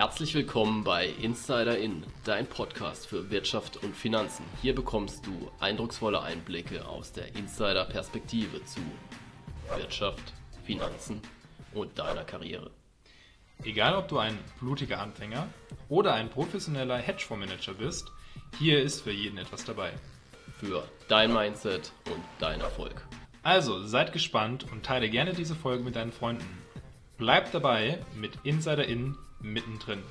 Herzlich willkommen bei Insider In, dein Podcast für Wirtschaft und Finanzen. Hier bekommst du eindrucksvolle Einblicke aus der Insider-Perspektive zu Wirtschaft, Finanzen und deiner Karriere. Egal, ob du ein blutiger Anfänger oder ein professioneller Hedgefondsmanager bist, hier ist für jeden etwas dabei. Für dein Mindset und dein Erfolg. Also seid gespannt und teile gerne diese Folge mit deinen Freunden. Bleib dabei mit Insider In mittendrin.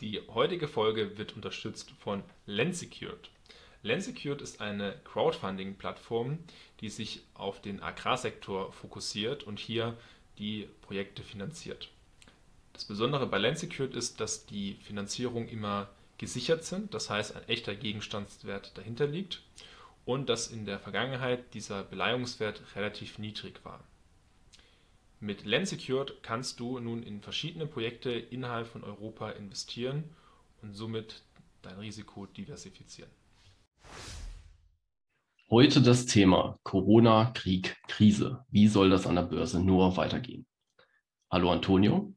Die heutige Folge wird unterstützt von Lensecured. Lensecured ist eine Crowdfunding-Plattform, die sich auf den Agrarsektor fokussiert und hier die Projekte finanziert. Das Besondere bei Lensecured ist, dass die Finanzierung immer gesichert sind, das heißt ein echter Gegenstandswert dahinter liegt und dass in der Vergangenheit dieser Beleihungswert relativ niedrig war. Mit Lensecured kannst du nun in verschiedene Projekte innerhalb von Europa investieren und somit dein Risiko diversifizieren. Heute das Thema Corona, Krieg, Krise. Wie soll das an der Börse nur weitergehen? Hallo Antonio.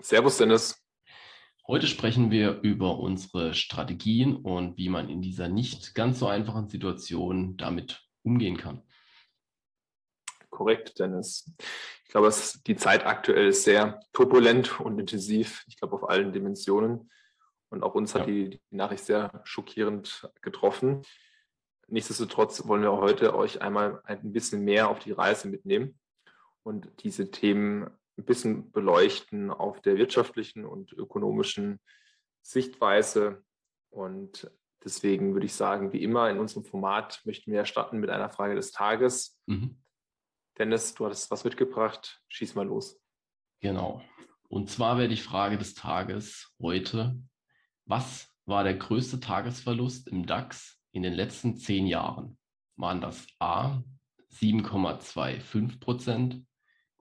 Servus Dennis. Heute sprechen wir über unsere Strategien und wie man in dieser nicht ganz so einfachen Situation damit umgehen kann. Korrekt, Dennis. Ich glaube, dass die Zeit aktuell ist sehr turbulent und intensiv. Ich glaube, auf allen Dimensionen. Und auch uns ja. hat die, die, Nachricht sehr schockierend getroffen. Nichtsdestotrotz wollen wir heute euch einmal ein bisschen mehr auf die Reise mitnehmen und diese Themen ein bisschen beleuchten auf der wirtschaftlichen und ökonomischen Sichtweise. Und deswegen würde ich sagen, wie immer in unserem Format möchten wir starten mit einer Frage des Tages. Mhm. Dennis, du hattest was mitgebracht. Schieß mal los. Genau. Und zwar wäre die Frage des Tages heute, was war der größte Tagesverlust im DAX in den letzten zehn Jahren? Waren das A 7,25 Prozent,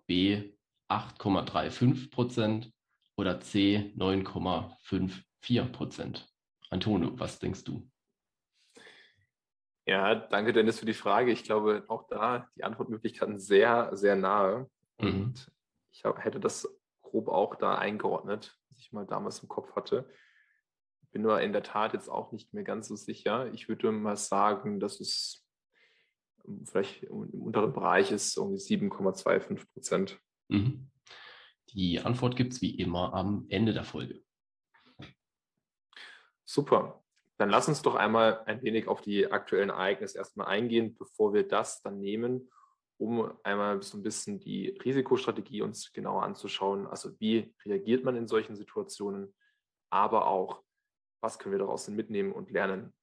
B 8,35 Prozent oder C 9,54 Prozent? Antonio, was denkst du? Ja, danke Dennis für die Frage. Ich glaube, auch da die Antwortmöglichkeiten sehr, sehr nahe. Mhm. Und ich hätte das grob auch da eingeordnet, was ich mal damals im Kopf hatte. Bin nur in der Tat jetzt auch nicht mehr ganz so sicher. Ich würde mal sagen, dass es vielleicht im unteren Bereich ist, irgendwie 7,25 Prozent. Mhm. Die Antwort gibt es wie immer am Ende der Folge. Super. Dann lass uns doch einmal ein wenig auf die aktuellen Ereignisse erstmal eingehen, bevor wir das dann nehmen, um einmal so ein bisschen die Risikostrategie uns genauer anzuschauen. Also wie reagiert man in solchen Situationen, aber auch, was können wir daraus denn mitnehmen und lernen.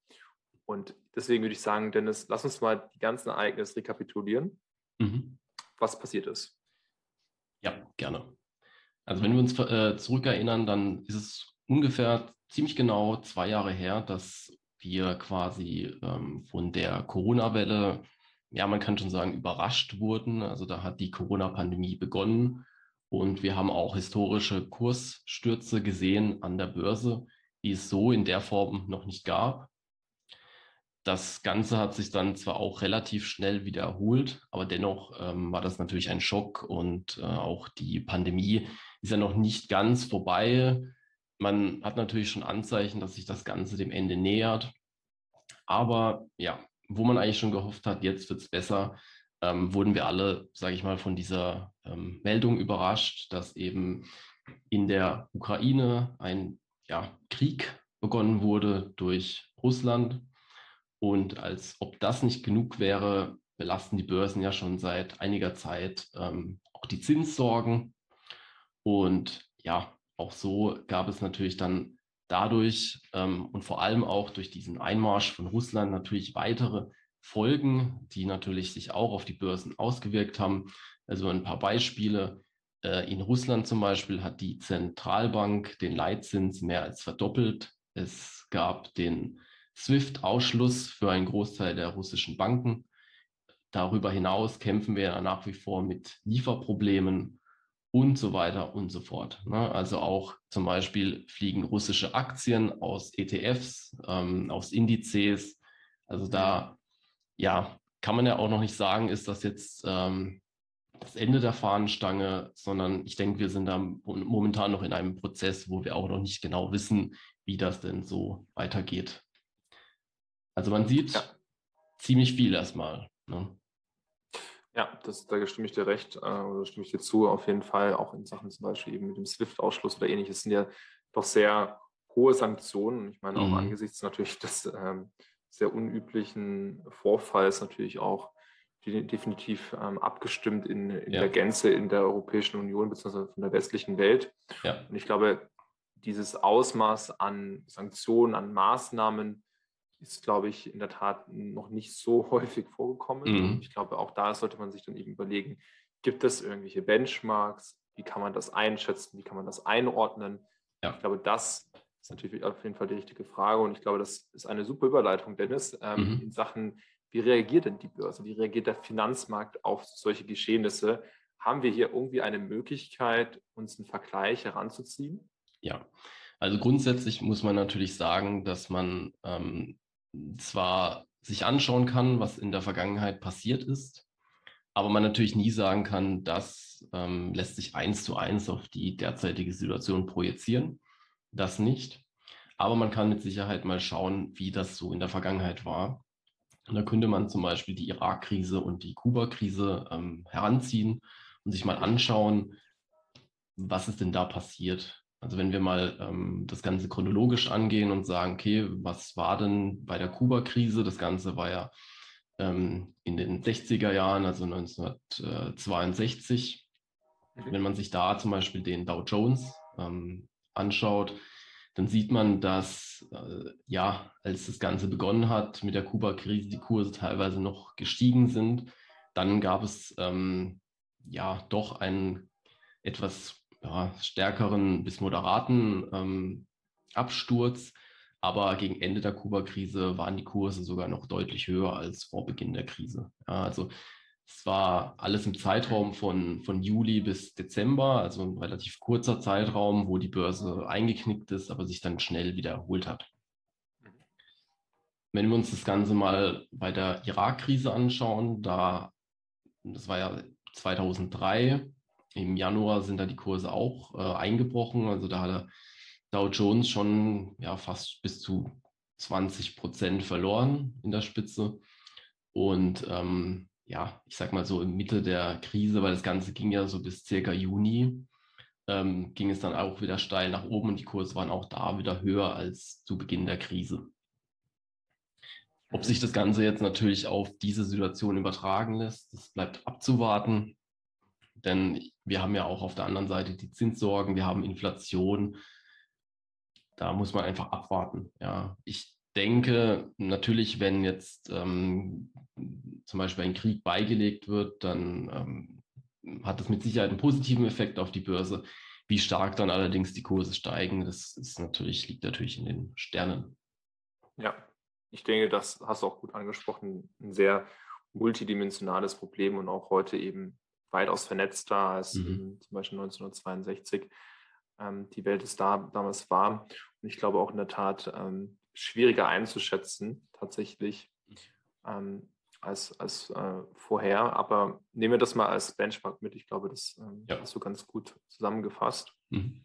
Und deswegen würde ich sagen, Dennis, lass uns mal die ganzen Ereignisse rekapitulieren, mhm. was passiert ist. Gerne. Also wenn wir uns äh, zurückerinnern, dann ist es ungefähr ziemlich genau zwei Jahre her, dass wir quasi ähm, von der Corona-Welle, ja, man kann schon sagen, überrascht wurden. Also da hat die Corona-Pandemie begonnen und wir haben auch historische Kursstürze gesehen an der Börse, die es so in der Form noch nicht gab. Das Ganze hat sich dann zwar auch relativ schnell wiederholt, aber dennoch ähm, war das natürlich ein Schock und äh, auch die Pandemie ist ja noch nicht ganz vorbei. Man hat natürlich schon Anzeichen, dass sich das Ganze dem Ende nähert. Aber ja, wo man eigentlich schon gehofft hat, jetzt wird es besser, ähm, wurden wir alle, sage ich mal, von dieser ähm, Meldung überrascht, dass eben in der Ukraine ein ja, Krieg begonnen wurde durch Russland und als ob das nicht genug wäre, belasten die Börsen ja schon seit einiger Zeit ähm, auch die Zinssorgen. Und ja, auch so gab es natürlich dann dadurch ähm, und vor allem auch durch diesen Einmarsch von Russland natürlich weitere Folgen, die natürlich sich auch auf die Börsen ausgewirkt haben. Also ein paar Beispiele. Äh, in Russland zum Beispiel hat die Zentralbank den Leitzins mehr als verdoppelt. Es gab den SWIFT-Ausschluss für einen Großteil der russischen Banken. Darüber hinaus kämpfen wir nach wie vor mit Lieferproblemen und so weiter und so fort. Ne? Also auch zum Beispiel fliegen russische Aktien aus ETFs, ähm, aus Indizes. Also da, ja, kann man ja auch noch nicht sagen, ist das jetzt ähm, das Ende der Fahnenstange, sondern ich denke, wir sind da momentan noch in einem Prozess, wo wir auch noch nicht genau wissen, wie das denn so weitergeht. Also man sieht ja. ziemlich viel erstmal. Ne? Ja, das, da stimme ich dir recht, äh, oder stimme ich dir zu, auf jeden Fall, auch in Sachen zum Beispiel eben mit dem SWIFT-Ausschluss oder ähnliches, sind ja doch sehr hohe Sanktionen. Ich meine, auch mhm. angesichts natürlich des ähm, sehr unüblichen Vorfalls natürlich auch die, definitiv ähm, abgestimmt in, in ja. der Gänze in der Europäischen Union bzw. von der westlichen Welt. Ja. Und ich glaube, dieses Ausmaß an Sanktionen, an Maßnahmen ist, glaube ich, in der Tat noch nicht so häufig vorgekommen. Mhm. Ich glaube, auch da sollte man sich dann eben überlegen, gibt es irgendwelche Benchmarks? Wie kann man das einschätzen? Wie kann man das einordnen? Ja. Ich glaube, das ist natürlich auf jeden Fall die richtige Frage und ich glaube, das ist eine super Überleitung, Dennis, ähm, mhm. in Sachen, wie reagiert denn die Börse? Wie reagiert der Finanzmarkt auf solche Geschehnisse? Haben wir hier irgendwie eine Möglichkeit, uns einen Vergleich heranzuziehen? Ja, also grundsätzlich muss man natürlich sagen, dass man ähm, zwar sich anschauen kann, was in der Vergangenheit passiert ist, aber man natürlich nie sagen kann, das ähm, lässt sich eins zu eins auf die derzeitige Situation projizieren das nicht. Aber man kann mit Sicherheit mal schauen, wie das so in der Vergangenheit war. Und da könnte man zum Beispiel die Irak-Krise und die Kuba-Krise ähm, heranziehen und sich mal anschauen, was ist denn da passiert. Also wenn wir mal ähm, das Ganze chronologisch angehen und sagen, okay, was war denn bei der Kuba-Krise? Das Ganze war ja ähm, in den 60er Jahren, also 1962. Mhm. Wenn man sich da zum Beispiel den Dow Jones ähm, anschaut, dann sieht man, dass äh, ja, als das Ganze begonnen hat mit der Kuba-Krise, die Kurse teilweise noch gestiegen sind. Dann gab es ähm, ja doch einen etwas ja, stärkeren bis moderaten ähm, Absturz. Aber gegen Ende der Kuba-Krise waren die Kurse sogar noch deutlich höher als vor Beginn der Krise. Ja, also es war alles im Zeitraum von, von Juli bis Dezember, also ein relativ kurzer Zeitraum, wo die Börse eingeknickt ist, aber sich dann schnell wieder erholt hat. Wenn wir uns das Ganze mal bei der Irak-Krise anschauen, da, das war ja 2003, im Januar sind da die Kurse auch äh, eingebrochen. Also da hat der Dow Jones schon ja, fast bis zu 20 Prozent verloren in der Spitze. Und ähm, ja, ich sag mal so im Mitte der Krise, weil das Ganze ging ja so bis circa Juni, ähm, ging es dann auch wieder steil nach oben und die Kurse waren auch da wieder höher als zu Beginn der Krise. Ob sich das Ganze jetzt natürlich auf diese Situation übertragen lässt, das bleibt abzuwarten. Denn wir haben ja auch auf der anderen Seite die Zinssorgen, wir haben Inflation. Da muss man einfach abwarten. Ja, ich denke, natürlich, wenn jetzt ähm, zum Beispiel ein Krieg beigelegt wird, dann ähm, hat das mit Sicherheit einen positiven Effekt auf die Börse. Wie stark dann allerdings die Kurse steigen, das ist natürlich, liegt natürlich in den Sternen. Ja, ich denke, das hast du auch gut angesprochen. Ein sehr multidimensionales Problem und auch heute eben weitaus vernetzter als mhm. zum Beispiel 1962 ähm, die Welt es da damals war. Und ich glaube auch in der Tat, ähm, schwieriger einzuschätzen tatsächlich ähm, als, als äh, vorher. Aber nehmen wir das mal als Benchmark mit. Ich glaube, das ähm, ja. hast du ganz gut zusammengefasst. Mhm.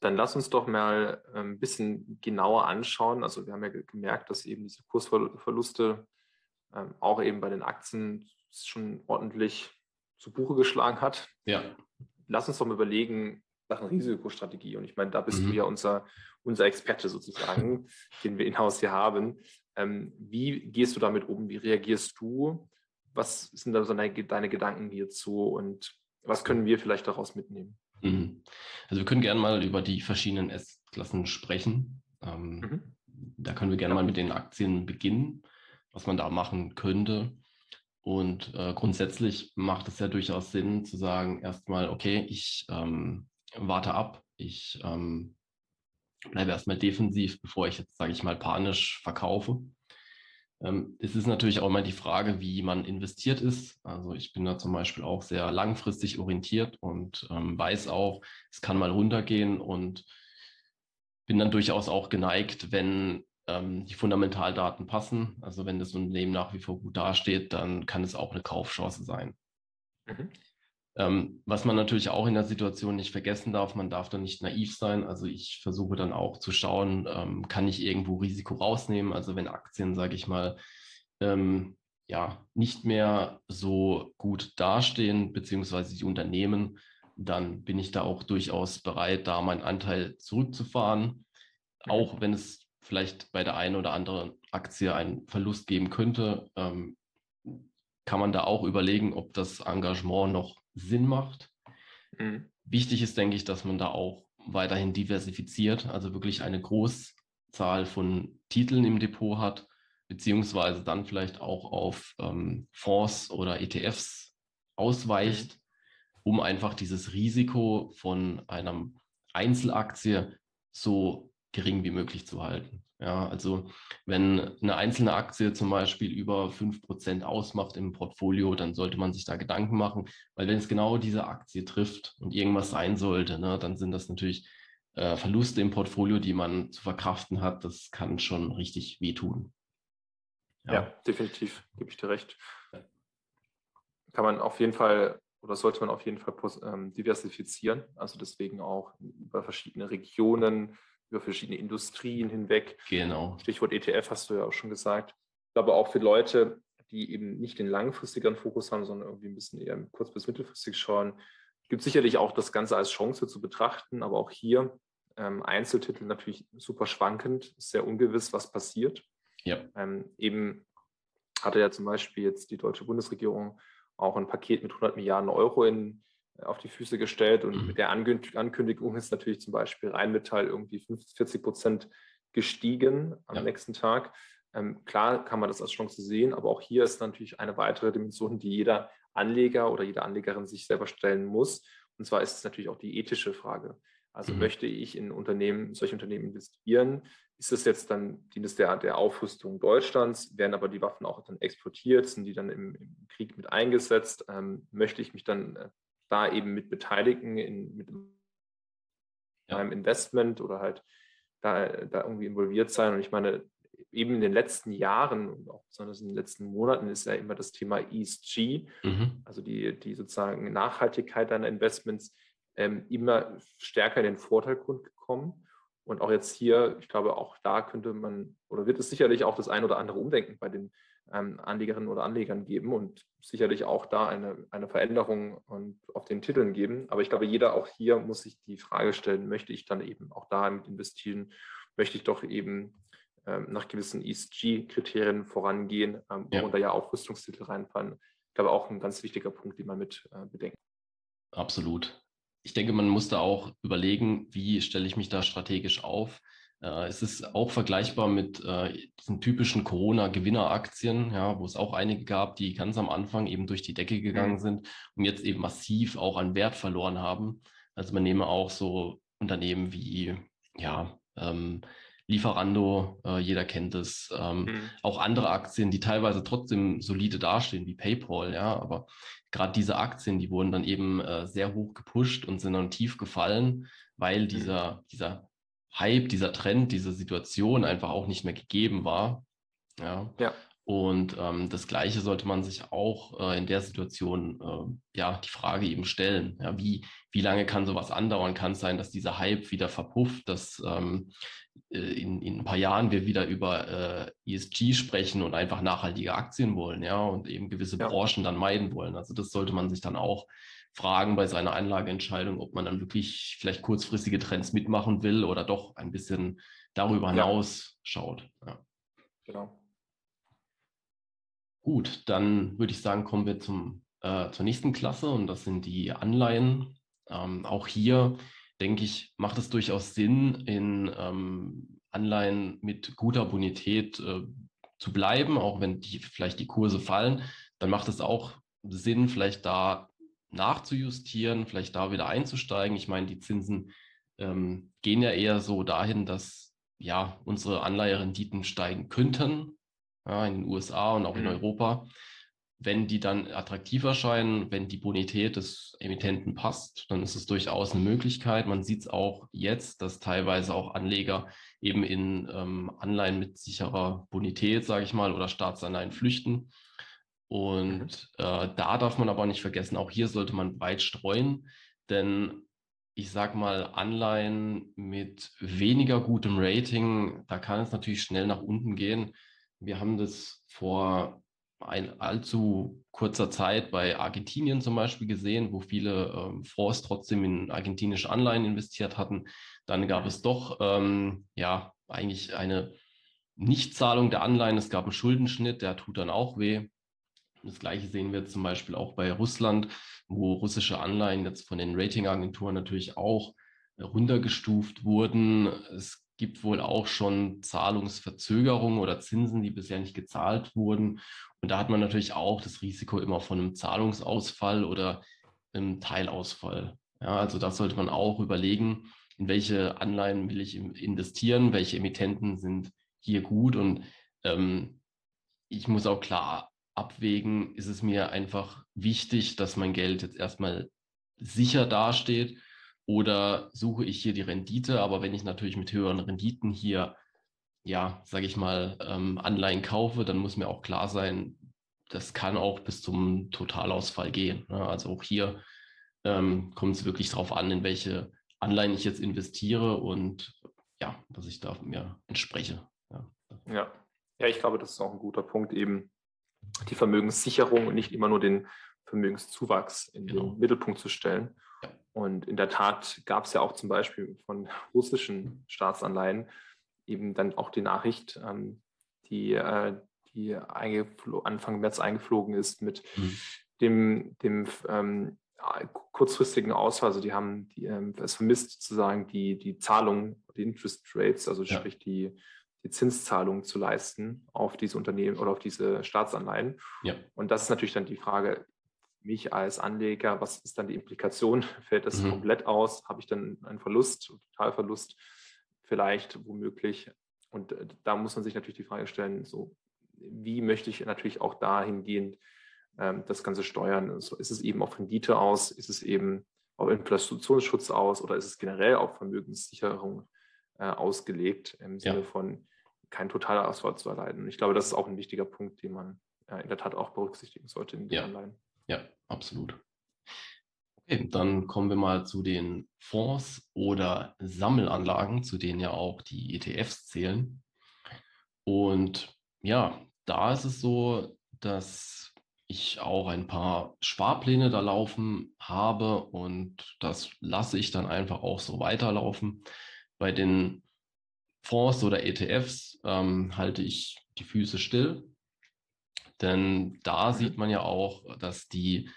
Dann lass uns doch mal ein ähm, bisschen genauer anschauen. Also wir haben ja gemerkt, dass eben diese Kursverluste ähm, auch eben bei den Aktien schon ordentlich zu Buche geschlagen hat. Ja. Lass uns doch mal überlegen, Sachen Risikostrategie. Und ich meine, da bist mhm. du ja unser, unser Experte sozusagen, den wir in-house hier haben. Ähm, wie gehst du damit um? Wie reagierst du? Was sind da so deine, deine Gedanken hierzu und was können wir vielleicht daraus mitnehmen? Mhm. Also wir können gerne mal über die verschiedenen S-Klassen sprechen. Ähm, mhm. Da können wir gerne mal mit den Aktien beginnen, was man da machen könnte. Und äh, grundsätzlich macht es ja durchaus Sinn zu sagen, erstmal, okay, ich ähm, warte ab. Ich ähm, bleibe erstmal defensiv, bevor ich jetzt, sage ich mal, panisch verkaufe. Ähm, es ist natürlich auch immer die Frage, wie man investiert ist. Also ich bin da zum Beispiel auch sehr langfristig orientiert und ähm, weiß auch, es kann mal runtergehen und bin dann durchaus auch geneigt, wenn ähm, die Fundamentaldaten passen. Also wenn das Unternehmen nach wie vor gut dasteht, dann kann es auch eine Kaufchance sein. Mhm. Ähm, was man natürlich auch in der Situation nicht vergessen darf, man darf da nicht naiv sein. Also ich versuche dann auch zu schauen, ähm, kann ich irgendwo Risiko rausnehmen? Also wenn Aktien, sage ich mal, ähm, ja, nicht mehr so gut dastehen, beziehungsweise die Unternehmen, dann bin ich da auch durchaus bereit, da meinen Anteil zurückzufahren. Mhm. Auch wenn es vielleicht bei der einen oder anderen Aktie einen Verlust geben könnte, ähm, kann man da auch überlegen, ob das Engagement noch Sinn macht. Mhm. Wichtig ist, denke ich, dass man da auch weiterhin diversifiziert, also wirklich eine Großzahl von Titeln im Depot hat, beziehungsweise dann vielleicht auch auf ähm, Fonds oder ETFs ausweicht, mhm. um einfach dieses Risiko von einer Einzelaktie so gering wie möglich zu halten. Ja, also wenn eine einzelne Aktie zum Beispiel über 5% ausmacht im Portfolio, dann sollte man sich da Gedanken machen, weil wenn es genau diese Aktie trifft und irgendwas sein sollte, ne, dann sind das natürlich äh, Verluste im Portfolio, die man zu verkraften hat. Das kann schon richtig wehtun. Ja, ja definitiv, gebe ich dir recht. Kann man auf jeden Fall oder sollte man auf jeden Fall ähm, diversifizieren, also deswegen auch über verschiedene Regionen, über verschiedene Industrien hinweg. Genau. Stichwort ETF hast du ja auch schon gesagt. Ich glaube auch für Leute, die eben nicht den langfristigeren Fokus haben, sondern irgendwie ein bisschen eher kurz- bis mittelfristig schauen, gibt es sicherlich auch das Ganze als Chance zu betrachten, aber auch hier ähm, Einzeltitel natürlich super schwankend, sehr ungewiss, was passiert. Ja. Ähm, eben hatte ja zum Beispiel jetzt die deutsche Bundesregierung auch ein Paket mit 100 Milliarden Euro in auf die Füße gestellt. Und mhm. mit der Ankündigung ist natürlich zum Beispiel Rheinmetall irgendwie 50, 40 Prozent gestiegen am ja. nächsten Tag. Ähm, klar kann man das als Chance sehen, aber auch hier ist natürlich eine weitere Dimension, die jeder Anleger oder jede Anlegerin sich selber stellen muss. Und zwar ist es natürlich auch die ethische Frage. Also mhm. möchte ich in Unternehmen, solche Unternehmen investieren? Ist es jetzt dann, dient es der, der Aufrüstung Deutschlands? Werden aber die Waffen auch dann exportiert? Sind die dann im, im Krieg mit eingesetzt? Ähm, möchte ich mich dann äh, da eben mit beteiligen in, mit ja. einem Investment oder halt da, da irgendwie involviert sein. Und ich meine, eben in den letzten Jahren und auch besonders in den letzten Monaten ist ja immer das Thema ESG, mhm. also die, die sozusagen Nachhaltigkeit deiner Investments, ähm, immer stärker in den Vordergrund gekommen. Und auch jetzt hier, ich glaube, auch da könnte man oder wird es sicherlich auch das ein oder andere Umdenken bei den ähm, Anlegerinnen oder Anlegern geben und sicherlich auch da eine, eine Veränderung und auf den Titeln geben. Aber ich glaube, jeder auch hier muss sich die Frage stellen, möchte ich dann eben auch da investieren, möchte ich doch eben ähm, nach gewissen ESG-Kriterien vorangehen, ähm, wo ja. da ja auch Rüstungstitel reinfallen. Ich glaube, auch ein ganz wichtiger Punkt, den man mit äh, bedenkt. Absolut. Ich denke, man muss da auch überlegen, wie stelle ich mich da strategisch auf äh, es ist auch vergleichbar mit äh, diesen typischen Corona-Gewinneraktien, ja, wo es auch einige gab, die ganz am Anfang eben durch die Decke gegangen mhm. sind und jetzt eben massiv auch an Wert verloren haben. Also man nehme auch so Unternehmen wie ja, ähm, Lieferando, äh, jeder kennt es, ähm, mhm. auch andere Aktien, die teilweise trotzdem solide dastehen, wie PayPal, ja, aber gerade diese Aktien, die wurden dann eben äh, sehr hoch gepusht und sind dann tief gefallen, weil mhm. dieser, dieser Hype, dieser Trend, diese Situation einfach auch nicht mehr gegeben war. Ja. ja. Und ähm, das Gleiche sollte man sich auch äh, in der Situation äh, ja die Frage eben stellen. Ja, wie, wie lange kann sowas andauern? Kann es sein, dass dieser Hype wieder verpufft, dass ähm, äh, in, in ein paar Jahren wir wieder über äh, ESG sprechen und einfach nachhaltige Aktien wollen, ja, und eben gewisse ja. Branchen dann meiden wollen. Also das sollte man sich dann auch fragen bei seiner Anlageentscheidung, ob man dann wirklich vielleicht kurzfristige Trends mitmachen will oder doch ein bisschen darüber hinaus ja. schaut. Ja. Genau. Gut, dann würde ich sagen, kommen wir zum, äh, zur nächsten Klasse und das sind die Anleihen. Ähm, auch hier denke ich, macht es durchaus Sinn, in ähm, Anleihen mit guter Bonität äh, zu bleiben, auch wenn die, vielleicht die Kurse fallen. Dann macht es auch Sinn, vielleicht da nachzujustieren, vielleicht da wieder einzusteigen. Ich meine, die Zinsen ähm, gehen ja eher so dahin, dass ja unsere Anleiherenditen steigen könnten, ja, in den USA und auch mhm. in Europa. wenn die dann attraktiv erscheinen, wenn die Bonität des Emittenten passt, dann ist es durchaus eine Möglichkeit. Man sieht es auch jetzt, dass teilweise auch Anleger eben in ähm, Anleihen mit sicherer Bonität, sage ich mal, oder Staatsanleihen flüchten. Und äh, da darf man aber nicht vergessen, auch hier sollte man breit streuen, denn ich sage mal, Anleihen mit weniger gutem Rating, da kann es natürlich schnell nach unten gehen. Wir haben das vor ein allzu kurzer Zeit bei Argentinien zum Beispiel gesehen, wo viele ähm, Fonds trotzdem in argentinische Anleihen investiert hatten. Dann gab es doch ähm, ja eigentlich eine Nichtzahlung der Anleihen. Es gab einen Schuldenschnitt, der tut dann auch weh. Das gleiche sehen wir zum Beispiel auch bei Russland, wo russische Anleihen jetzt von den Ratingagenturen natürlich auch runtergestuft wurden. Es gibt wohl auch schon Zahlungsverzögerungen oder Zinsen, die bisher nicht gezahlt wurden. Und da hat man natürlich auch das Risiko immer von einem Zahlungsausfall oder einem Teilausfall. Ja, also das sollte man auch überlegen, in welche Anleihen will ich investieren, welche Emittenten sind hier gut. Und ähm, ich muss auch klar abwägen, ist es mir einfach wichtig, dass mein Geld jetzt erstmal sicher dasteht oder suche ich hier die Rendite. Aber wenn ich natürlich mit höheren Renditen hier ja, sage ich mal, ähm, Anleihen kaufe, dann muss mir auch klar sein, das kann auch bis zum Totalausfall gehen. Ne? Also auch hier ähm, kommt es wirklich darauf an, in welche Anleihen ich jetzt investiere und ja, dass ich da mir entspreche. Ja. ja. Ja, ich glaube, das ist auch ein guter Punkt, eben die Vermögenssicherung und nicht immer nur den Vermögenszuwachs in genau. den Mittelpunkt zu stellen. Ja. Und in der Tat gab es ja auch zum Beispiel von russischen Staatsanleihen eben dann auch die Nachricht, ähm, die, äh, die Anfang März eingeflogen ist mit mhm. dem, dem ähm, kurzfristigen Ausfall. Also die haben die, ähm, es vermisst sozusagen die, die Zahlung, die Interest Rates, also ja. sprich die, die Zinszahlung zu leisten auf diese Unternehmen oder auf diese Staatsanleihen. Ja. Und das ist natürlich dann die Frage, mich als Anleger, was ist dann die Implikation? Fällt das mhm. komplett aus? Habe ich dann einen Verlust, Totalverlust? vielleicht womöglich. Und äh, da muss man sich natürlich die Frage stellen, so wie möchte ich natürlich auch dahingehend ähm, das Ganze steuern? Also ist es eben auf Rendite aus? Ist es eben auf Inflationsschutz aus oder ist es generell auf Vermögenssicherung äh, ausgelegt im Sinne ja. von kein totaler Ausfall zu erleiden? Ich glaube, das ist auch ein wichtiger Punkt, den man äh, in der Tat auch berücksichtigen sollte in den ja. Anleihen. Ja, absolut. Okay, dann kommen wir mal zu den Fonds oder Sammelanlagen, zu denen ja auch die ETFs zählen. Und ja, da ist es so, dass ich auch ein paar Sparpläne da laufen habe und das lasse ich dann einfach auch so weiterlaufen. Bei den Fonds oder ETFs ähm, halte ich die Füße still, denn da mhm. sieht man ja auch, dass die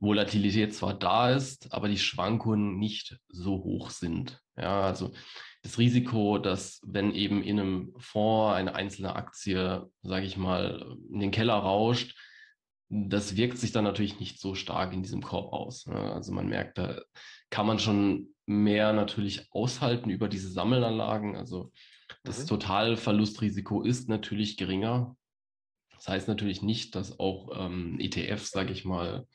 Volatilität zwar da ist, aber die Schwankungen nicht so hoch sind. Ja, also das Risiko, dass wenn eben in einem Fonds eine einzelne Aktie, sage ich mal, in den Keller rauscht, das wirkt sich dann natürlich nicht so stark in diesem Korb aus. Also man merkt, da kann man schon mehr natürlich aushalten über diese Sammelanlagen. Also das mhm. Totalverlustrisiko ist natürlich geringer. Das heißt natürlich nicht, dass auch ähm, ETFs, sage ich mal,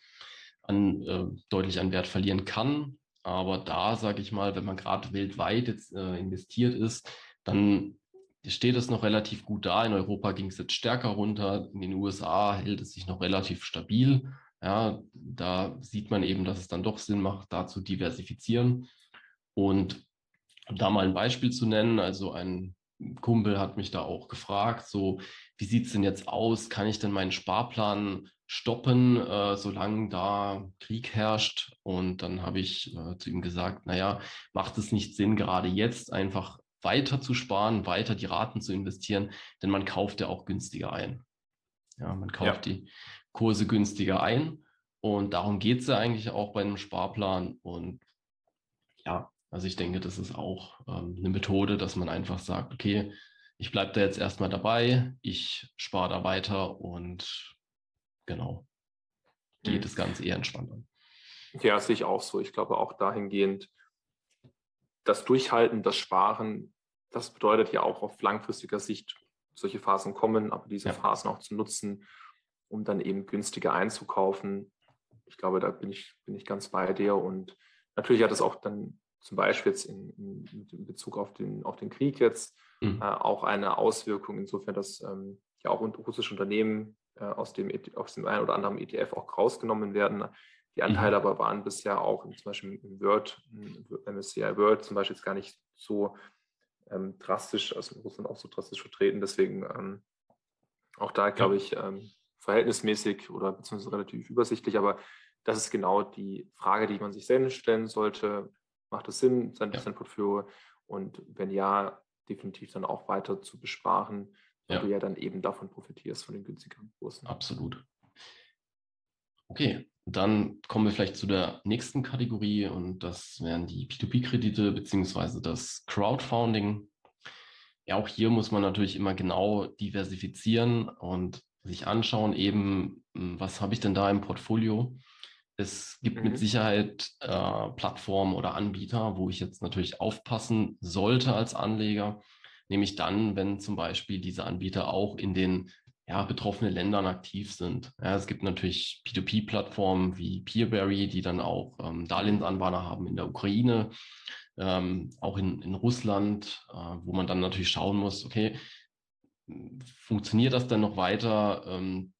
an, äh, deutlich an Wert verlieren kann. Aber da, sage ich mal, wenn man gerade weltweit jetzt äh, investiert ist, dann steht es noch relativ gut da. In Europa ging es jetzt stärker runter. In den USA hält es sich noch relativ stabil. Ja, da sieht man eben, dass es dann doch Sinn macht, da zu diversifizieren. Und um da mal ein Beispiel zu nennen, also ein Kumpel hat mich da auch gefragt, so, wie sieht es denn jetzt aus? Kann ich denn meinen Sparplan stoppen, äh, solange da Krieg herrscht. Und dann habe ich äh, zu ihm gesagt, naja, macht es nicht Sinn, gerade jetzt einfach weiter zu sparen, weiter die Raten zu investieren, denn man kauft ja auch günstiger ein. Ja, man kauft ja. die Kurse günstiger ein. Und darum geht es ja eigentlich auch bei einem Sparplan. Und ja, also ich denke, das ist auch ähm, eine Methode, dass man einfach sagt, okay, ich bleibe da jetzt erstmal dabei, ich spare da weiter und genau, geht mhm. das Ganze eher entspannt an. Ja, sehe ich auch so. Ich glaube auch dahingehend, das Durchhalten, das Sparen, das bedeutet ja auch auf langfristiger Sicht solche Phasen kommen, aber diese ja. Phasen auch zu nutzen um dann eben günstiger einzukaufen. Ich glaube, da bin ich, bin ich ganz bei dir. Und natürlich hat es auch dann zum Beispiel jetzt in, in, in Bezug auf den, auf den Krieg jetzt mhm. äh, auch eine Auswirkung, insofern, dass ähm, ja auch russische Unternehmen äh, aus, dem, e aus dem einen oder anderen ETF auch rausgenommen werden. Die Anteile mhm. aber waren bisher auch zum Beispiel im Word, MSCI World zum Beispiel jetzt gar nicht so ähm, drastisch, also in Russland auch so drastisch vertreten. Deswegen ähm, auch da, glaube ich, ähm, verhältnismäßig oder beziehungsweise relativ übersichtlich. Aber das ist genau die Frage, die man sich selbst stellen sollte. Macht es Sinn, sein, ja. sein Portfolio? Und wenn ja, definitiv dann auch weiter zu besparen, weil ja. du ja dann eben davon profitierst, von den günstigeren Kursen. Absolut. Okay, dann kommen wir vielleicht zu der nächsten Kategorie und das wären die P2P-Kredite beziehungsweise das Crowdfunding. Ja, auch hier muss man natürlich immer genau diversifizieren und sich anschauen, eben, was habe ich denn da im Portfolio? Es gibt mhm. mit Sicherheit äh, Plattformen oder Anbieter, wo ich jetzt natürlich aufpassen sollte als Anleger, nämlich dann, wenn zum Beispiel diese Anbieter auch in den ja, betroffene Ländern aktiv sind. Ja, es gibt natürlich P2P-Plattformen wie Peerberry, die dann auch ähm, Darlehensanbahner haben in der Ukraine, ähm, auch in, in Russland, äh, wo man dann natürlich schauen muss, okay, funktioniert das denn noch weiter? Ähm,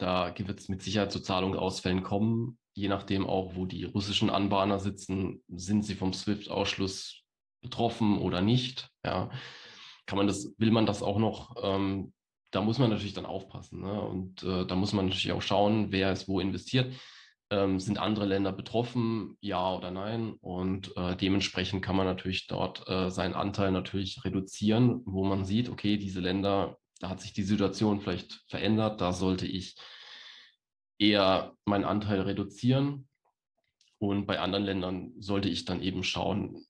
da wird es mit Sicherheit zu Zahlungsausfällen kommen, je nachdem auch, wo die russischen Anbahner sitzen, sind sie vom SWIFT-Ausschluss betroffen oder nicht. Ja, kann man das, will man das auch noch ähm, da muss man natürlich dann aufpassen. Ne? Und äh, da muss man natürlich auch schauen, wer ist wo investiert. Ähm, sind andere Länder betroffen, ja oder nein? Und äh, dementsprechend kann man natürlich dort äh, seinen Anteil natürlich reduzieren, wo man sieht, okay, diese Länder, da hat sich die Situation vielleicht verändert, da sollte ich eher meinen Anteil reduzieren. Und bei anderen Ländern sollte ich dann eben schauen,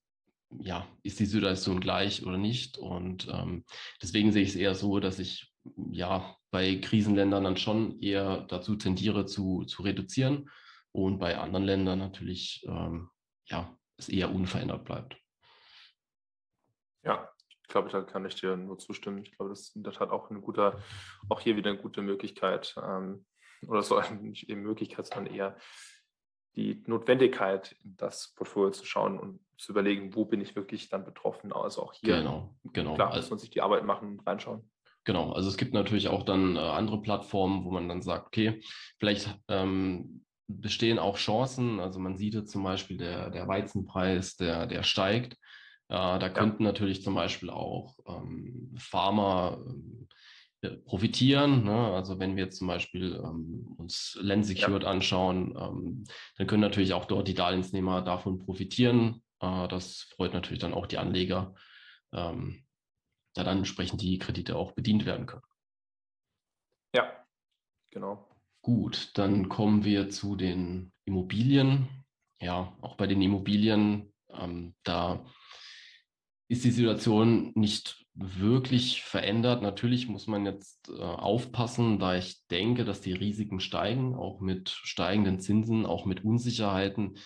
ja, ist die Situation gleich oder nicht? Und ähm, deswegen sehe ich es eher so, dass ich ja, bei Krisenländern dann schon eher dazu tendiere zu, zu reduzieren und bei anderen Ländern natürlich ähm, ja, es eher unverändert bleibt. Ja, ich glaube, da kann ich dir nur zustimmen. Ich glaube, das ist in der Tat auch eine gute, auch hier wieder eine gute Möglichkeit, ähm, oder so nicht eben Möglichkeit, sondern eher die Notwendigkeit, in das Portfolio zu schauen und zu überlegen, wo bin ich wirklich dann betroffen. Also auch hier, genau, genau. klar, muss man sich die Arbeit machen und reinschauen. Genau, also es gibt natürlich auch dann äh, andere Plattformen, wo man dann sagt, okay, vielleicht ähm, bestehen auch Chancen. Also man sieht jetzt zum Beispiel der, der Weizenpreis, der, der steigt. Äh, da könnten natürlich zum Beispiel auch ähm, Farmer äh, profitieren. Ne? Also wenn wir jetzt zum Beispiel ähm, uns Land Secured ja. anschauen, ähm, dann können natürlich auch dort die Darlehensnehmer davon profitieren. Äh, das freut natürlich dann auch die Anleger. Ähm, da dann entsprechend die Kredite auch bedient werden können. Ja, genau. Gut, dann kommen wir zu den Immobilien. Ja, auch bei den Immobilien, ähm, da ist die Situation nicht wirklich verändert. Natürlich muss man jetzt äh, aufpassen, da ich denke, dass die Risiken steigen, auch mit steigenden Zinsen, auch mit Unsicherheiten.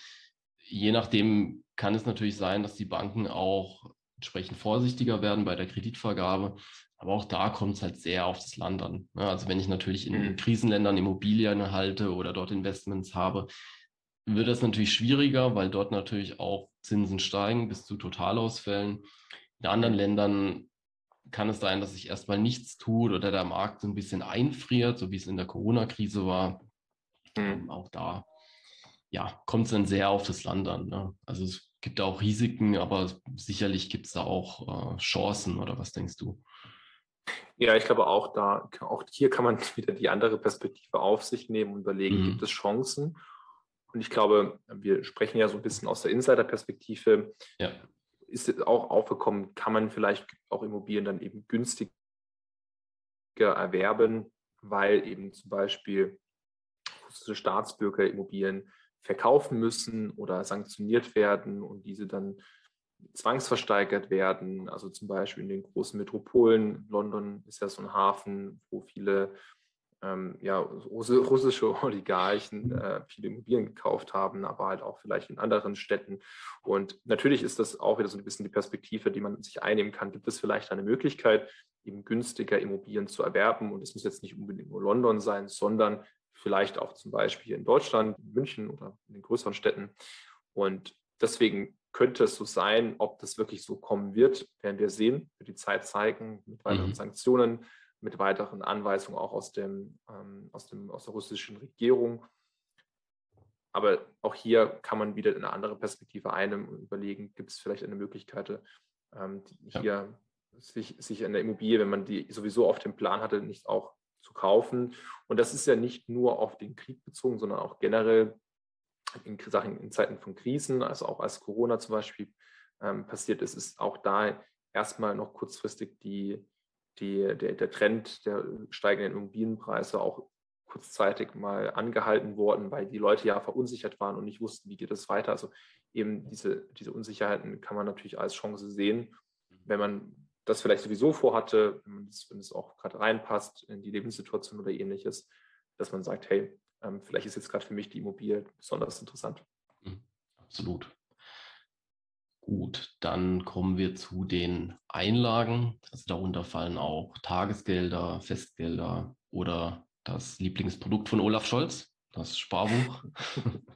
Je nachdem kann es natürlich sein, dass die Banken auch entsprechend vorsichtiger werden bei der Kreditvergabe. Aber auch da kommt es halt sehr auf das Land an. Ne? Also wenn ich natürlich in mhm. Krisenländern Immobilien halte oder dort Investments habe, wird das natürlich schwieriger, weil dort natürlich auch Zinsen steigen bis zu Totalausfällen. In anderen. Ländern kann es sein, dass sich erstmal nichts tut oder der Markt so ein bisschen einfriert, so wie es in der Corona-Krise war. Mhm. Ähm, auch da ja, kommt es dann sehr auf das Land an. Ne? Also es gibt auch Risiken, aber sicherlich gibt es da auch äh, Chancen oder was denkst du? Ja, ich glaube auch da, auch hier kann man wieder die andere Perspektive auf sich nehmen und überlegen, mhm. gibt es Chancen? Und ich glaube, wir sprechen ja so ein bisschen aus der Insider-Perspektive. Ja. Ist auch aufgekommen, kann man vielleicht auch Immobilien dann eben günstiger erwerben, weil eben zum Beispiel russische Staatsbürger Immobilien verkaufen müssen oder sanktioniert werden und diese dann zwangsversteigert werden. Also zum Beispiel in den großen Metropolen. London ist ja so ein Hafen, wo viele ähm, ja, russische Oligarchen äh, viele Immobilien gekauft haben, aber halt auch vielleicht in anderen Städten. Und natürlich ist das auch wieder so ein bisschen die Perspektive, die man sich einnehmen kann. Gibt es vielleicht eine Möglichkeit, eben günstiger Immobilien zu erwerben? Und es muss jetzt nicht unbedingt nur London sein, sondern vielleicht auch zum Beispiel in Deutschland, in München oder in den größeren Städten. Und deswegen könnte es so sein, ob das wirklich so kommen wird, werden wir sehen, wird die Zeit zeigen, mit weiteren mhm. Sanktionen mit weiteren Anweisungen auch aus, dem, ähm, aus, dem, aus der russischen Regierung. Aber auch hier kann man wieder eine andere Perspektive einnehmen und überlegen, gibt es vielleicht eine Möglichkeit, ähm, hier ja. sich, sich eine Immobilie, wenn man die sowieso auf dem Plan hatte, nicht auch zu kaufen. Und das ist ja nicht nur auf den Krieg bezogen, sondern auch generell in, Sachen, in Zeiten von Krisen, also auch als Corona zum Beispiel ähm, passiert ist, ist auch da erstmal noch kurzfristig die, die, der, der Trend der steigenden Immobilienpreise auch kurzzeitig mal angehalten worden, weil die Leute ja verunsichert waren und nicht wussten, wie geht es weiter. Also eben diese, diese Unsicherheiten kann man natürlich als Chance sehen, wenn man das vielleicht sowieso vorhatte, wenn, das, wenn es auch gerade reinpasst in die Lebenssituation oder ähnliches, dass man sagt, hey, ähm, vielleicht ist jetzt gerade für mich die Immobilie besonders interessant. Mhm. Absolut. Gut, dann kommen wir zu den Einlagen. Also darunter fallen auch Tagesgelder, Festgelder oder das Lieblingsprodukt von Olaf Scholz, das Sparbuch.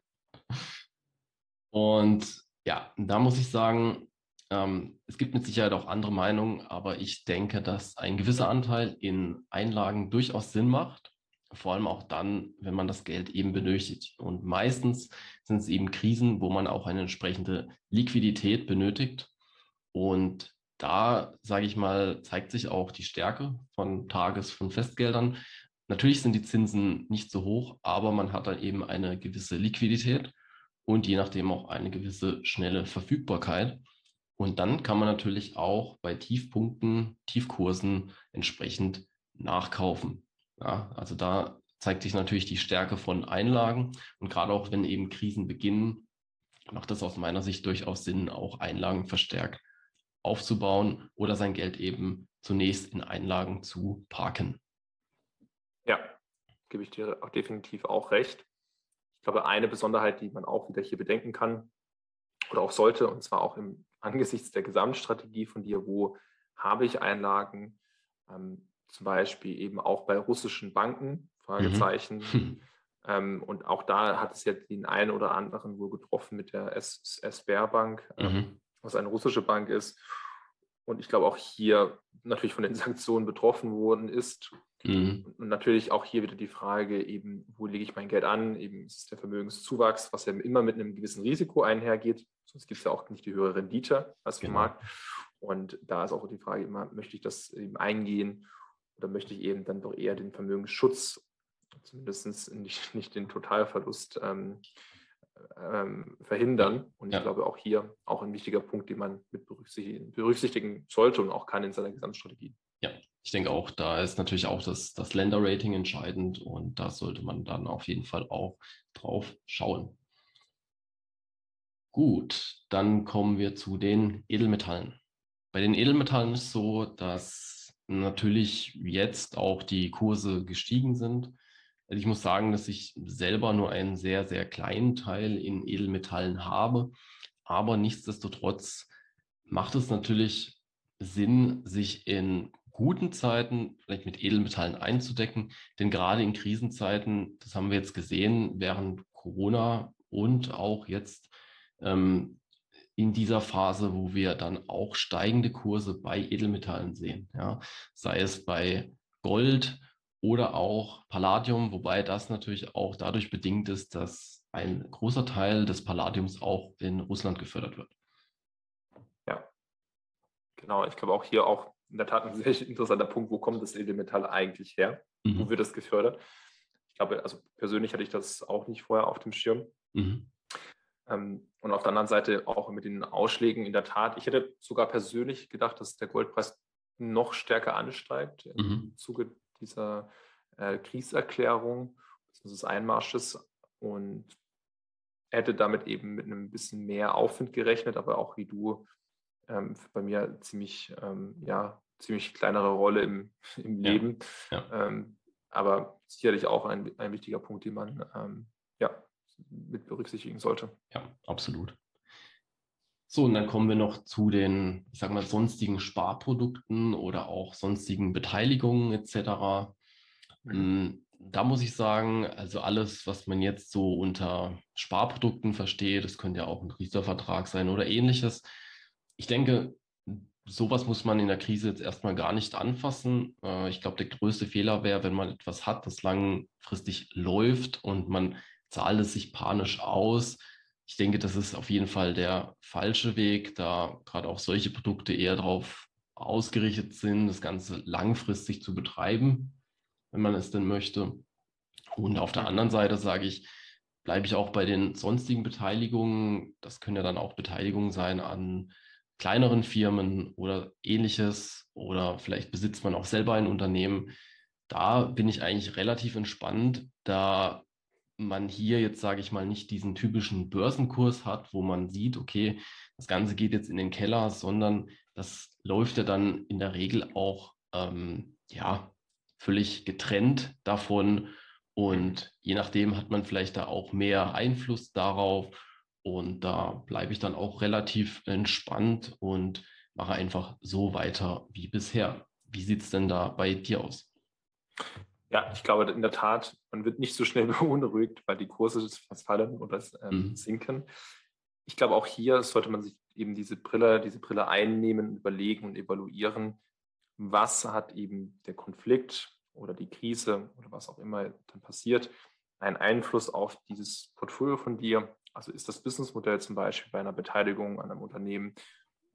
Und ja, da muss ich sagen, ähm, es gibt mit Sicherheit auch andere Meinungen, aber ich denke, dass ein gewisser Anteil in Einlagen durchaus Sinn macht. Vor allem auch dann, wenn man das Geld eben benötigt. Und meistens sind es eben Krisen, wo man auch eine entsprechende Liquidität benötigt. Und da, sage ich mal, zeigt sich auch die Stärke von Tages-, von Festgeldern. Natürlich sind die Zinsen nicht so hoch, aber man hat dann eben eine gewisse Liquidität und je nachdem auch eine gewisse schnelle Verfügbarkeit. Und dann kann man natürlich auch bei Tiefpunkten, Tiefkursen entsprechend nachkaufen. Ja, also da zeigt sich natürlich die Stärke von Einlagen. Und gerade auch wenn eben Krisen beginnen, macht es aus meiner Sicht durchaus Sinn, auch Einlagen verstärkt aufzubauen oder sein Geld eben zunächst in Einlagen zu parken. Ja, gebe ich dir auch definitiv auch recht. Ich glaube, eine Besonderheit, die man auch wieder hier bedenken kann oder auch sollte, und zwar auch im, angesichts der Gesamtstrategie von dir, wo habe ich Einlagen, ähm, zum Beispiel eben auch bei russischen Banken, Fragezeichen. Mhm. Ähm, und auch da hat es ja den einen oder anderen wohl getroffen mit der S-Bank, ähm, mhm. was eine russische Bank ist. Und ich glaube auch hier natürlich von den Sanktionen betroffen worden ist. Mhm. Und natürlich auch hier wieder die Frage, eben, wo lege ich mein Geld an? Eben ist es der Vermögenszuwachs, was ja immer mit einem gewissen Risiko einhergeht. Sonst gibt es ja auch nicht die höhere Rendite als genau. Markt. Und da ist auch die Frage immer, möchte ich das eben eingehen oder möchte ich eben dann doch eher den Vermögensschutz, zumindest nicht, nicht den Totalverlust ähm, ähm, verhindern. Und ja. ich glaube auch hier auch ein wichtiger Punkt, den man mit berücksichtigen, berücksichtigen sollte und auch kann in seiner Gesamtstrategie. Ja, ich denke auch, da ist natürlich auch das, das Länderrating entscheidend und da sollte man dann auf jeden Fall auch drauf schauen. Gut, dann kommen wir zu den Edelmetallen. Bei den Edelmetallen ist es so, dass natürlich jetzt auch die Kurse gestiegen sind. Also ich muss sagen, dass ich selber nur einen sehr, sehr kleinen Teil in Edelmetallen habe. Aber nichtsdestotrotz macht es natürlich Sinn, sich in guten Zeiten vielleicht mit Edelmetallen einzudecken. Denn gerade in Krisenzeiten, das haben wir jetzt gesehen, während Corona und auch jetzt ähm, in dieser Phase, wo wir dann auch steigende Kurse bei Edelmetallen sehen. Ja? Sei es bei Gold oder auch Palladium, wobei das natürlich auch dadurch bedingt ist, dass ein großer Teil des Palladiums auch in Russland gefördert wird. Ja, genau. Ich glaube auch hier auch in der Tat ein sehr interessanter Punkt, wo kommt das Edelmetall eigentlich her? Mhm. Wo wird das gefördert? Ich glaube, also persönlich hatte ich das auch nicht vorher auf dem Schirm. Mhm. Ähm, und auf der anderen Seite auch mit den Ausschlägen in der Tat. Ich hätte sogar persönlich gedacht, dass der Goldpreis noch stärker ansteigt mhm. im Zuge dieser äh, Kriegserklärung, des Einmarsches und hätte damit eben mit einem bisschen mehr Aufwind gerechnet, aber auch wie du ähm, bei mir ziemlich, ähm, ja, ziemlich kleinere Rolle im, im Leben. Ja, ja. Ähm, aber sicherlich auch ein, ein wichtiger Punkt, den man ähm, ja, mit berücksichtigen sollte. Ja, absolut. So, und dann kommen wir noch zu den, ich sage mal, sonstigen Sparprodukten oder auch sonstigen Beteiligungen etc. Hm, da muss ich sagen, also alles, was man jetzt so unter Sparprodukten versteht, das könnte ja auch ein Riester-Vertrag sein oder ähnliches. Ich denke, sowas muss man in der Krise jetzt erstmal gar nicht anfassen. Äh, ich glaube, der größte Fehler wäre, wenn man etwas hat, das langfristig läuft und man zahlt es sich panisch aus ich denke, das ist auf jeden Fall der falsche Weg, da gerade auch solche Produkte eher darauf ausgerichtet sind, das Ganze langfristig zu betreiben, wenn man es denn möchte. Und auf der anderen Seite sage ich, bleibe ich auch bei den sonstigen Beteiligungen. Das können ja dann auch Beteiligungen sein an kleineren Firmen oder ähnliches. Oder vielleicht besitzt man auch selber ein Unternehmen. Da bin ich eigentlich relativ entspannt, da man hier jetzt, sage ich mal, nicht diesen typischen Börsenkurs hat, wo man sieht, okay, das Ganze geht jetzt in den Keller, sondern das läuft ja dann in der Regel auch ähm, ja, völlig getrennt davon. Und je nachdem hat man vielleicht da auch mehr Einfluss darauf. Und da bleibe ich dann auch relativ entspannt und mache einfach so weiter wie bisher. Wie sieht es denn da bei dir aus? Ja, ich glaube in der Tat, man wird nicht so schnell beunruhigt, weil die Kurse fallen oder ähm, mhm. sinken. Ich glaube, auch hier sollte man sich eben diese Brille, diese Brille einnehmen, überlegen und evaluieren, was hat eben der Konflikt oder die Krise oder was auch immer dann passiert, einen Einfluss auf dieses Portfolio von dir. Also ist das Businessmodell zum Beispiel bei einer Beteiligung an einem Unternehmen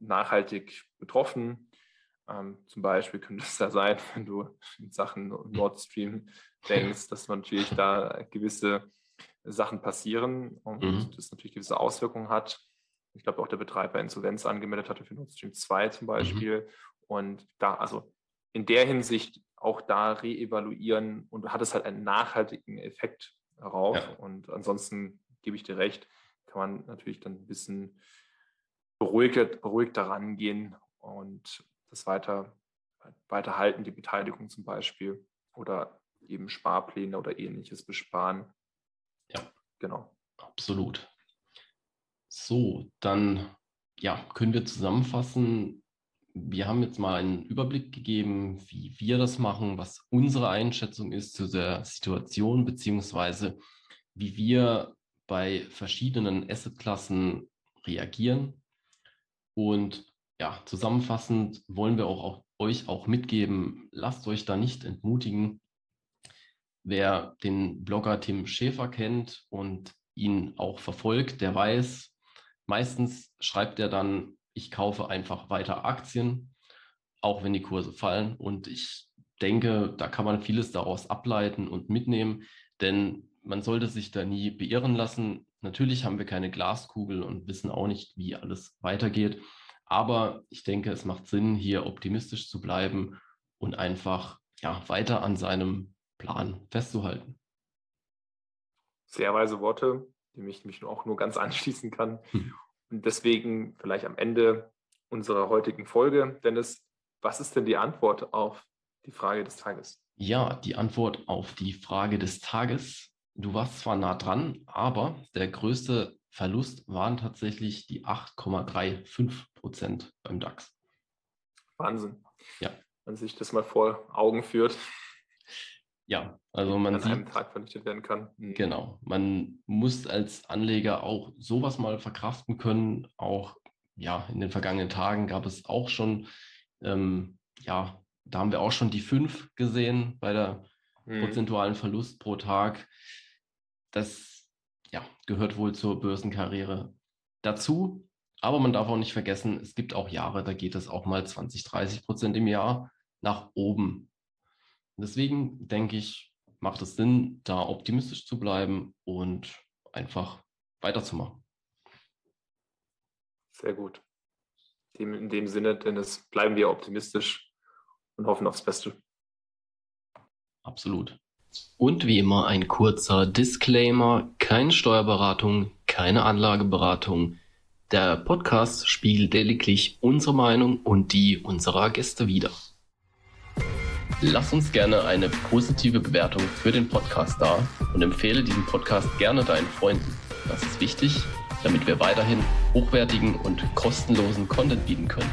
nachhaltig betroffen? Ähm, zum Beispiel könnte es da sein, wenn du in Sachen Nord Stream denkst, dass man natürlich da gewisse Sachen passieren und mhm. das natürlich gewisse Auswirkungen hat. Ich glaube, auch der Betreiber Insolvenz angemeldet hatte für Nord Stream 2 zum mhm. Beispiel. Mhm. Und da, also in der Hinsicht auch da reevaluieren und hat es halt einen nachhaltigen Effekt darauf. Ja. Und ansonsten gebe ich dir recht, kann man natürlich dann ein bisschen beruhigt, beruhigt daran gehen und das weiter, weiter halten, die Beteiligung zum Beispiel oder eben Sparpläne oder ähnliches besparen. Ja, genau. Absolut. So, dann ja, können wir zusammenfassen. Wir haben jetzt mal einen Überblick gegeben, wie wir das machen, was unsere Einschätzung ist zu der Situation, beziehungsweise wie wir bei verschiedenen Assetklassen reagieren. Und ja, zusammenfassend wollen wir auch, auch euch auch mitgeben, lasst euch da nicht entmutigen. Wer den Blogger Tim Schäfer kennt und ihn auch verfolgt, der weiß, meistens schreibt er dann, ich kaufe einfach weiter Aktien, auch wenn die Kurse fallen. Und ich denke, da kann man vieles daraus ableiten und mitnehmen, denn man sollte sich da nie beirren lassen. Natürlich haben wir keine Glaskugel und wissen auch nicht, wie alles weitergeht. Aber ich denke, es macht Sinn, hier optimistisch zu bleiben und einfach ja, weiter an seinem Plan festzuhalten. Sehr weise Worte, dem ich mich auch nur ganz anschließen kann. Hm. Und deswegen vielleicht am Ende unserer heutigen Folge, Dennis, was ist denn die Antwort auf die Frage des Tages? Ja, die Antwort auf die Frage des Tages. Du warst zwar nah dran, aber der größte Verlust waren tatsächlich die 8,35 Prozent beim DAX. Wahnsinn. Ja. Wenn sich das mal vor Augen führt. Ja, also man an sieht, einem Tag vernichtet werden kann. Mhm. Genau. Man muss als Anleger auch sowas mal verkraften können. Auch ja, in den vergangenen Tagen gab es auch schon, ähm, ja, da haben wir auch schon die 5 gesehen bei der mhm. prozentualen Verlust pro Tag. Das ja, gehört wohl zur Börsenkarriere dazu. Aber man darf auch nicht vergessen, es gibt auch Jahre, da geht es auch mal 20, 30 Prozent im Jahr nach oben. Deswegen denke ich, macht es Sinn, da optimistisch zu bleiben und einfach weiterzumachen. Sehr gut. In dem Sinne, Dennis, bleiben wir optimistisch und hoffen aufs Beste. Absolut. Und wie immer ein kurzer Disclaimer, keine Steuerberatung, keine Anlageberatung. Der Podcast spiegelt lediglich unsere Meinung und die unserer Gäste wider. Lass uns gerne eine positive Bewertung für den Podcast da und empfehle diesen Podcast gerne deinen Freunden. Das ist wichtig, damit wir weiterhin hochwertigen und kostenlosen Content bieten können.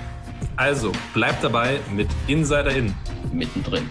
Also, bleib dabei mit Insider In. Mittendrin.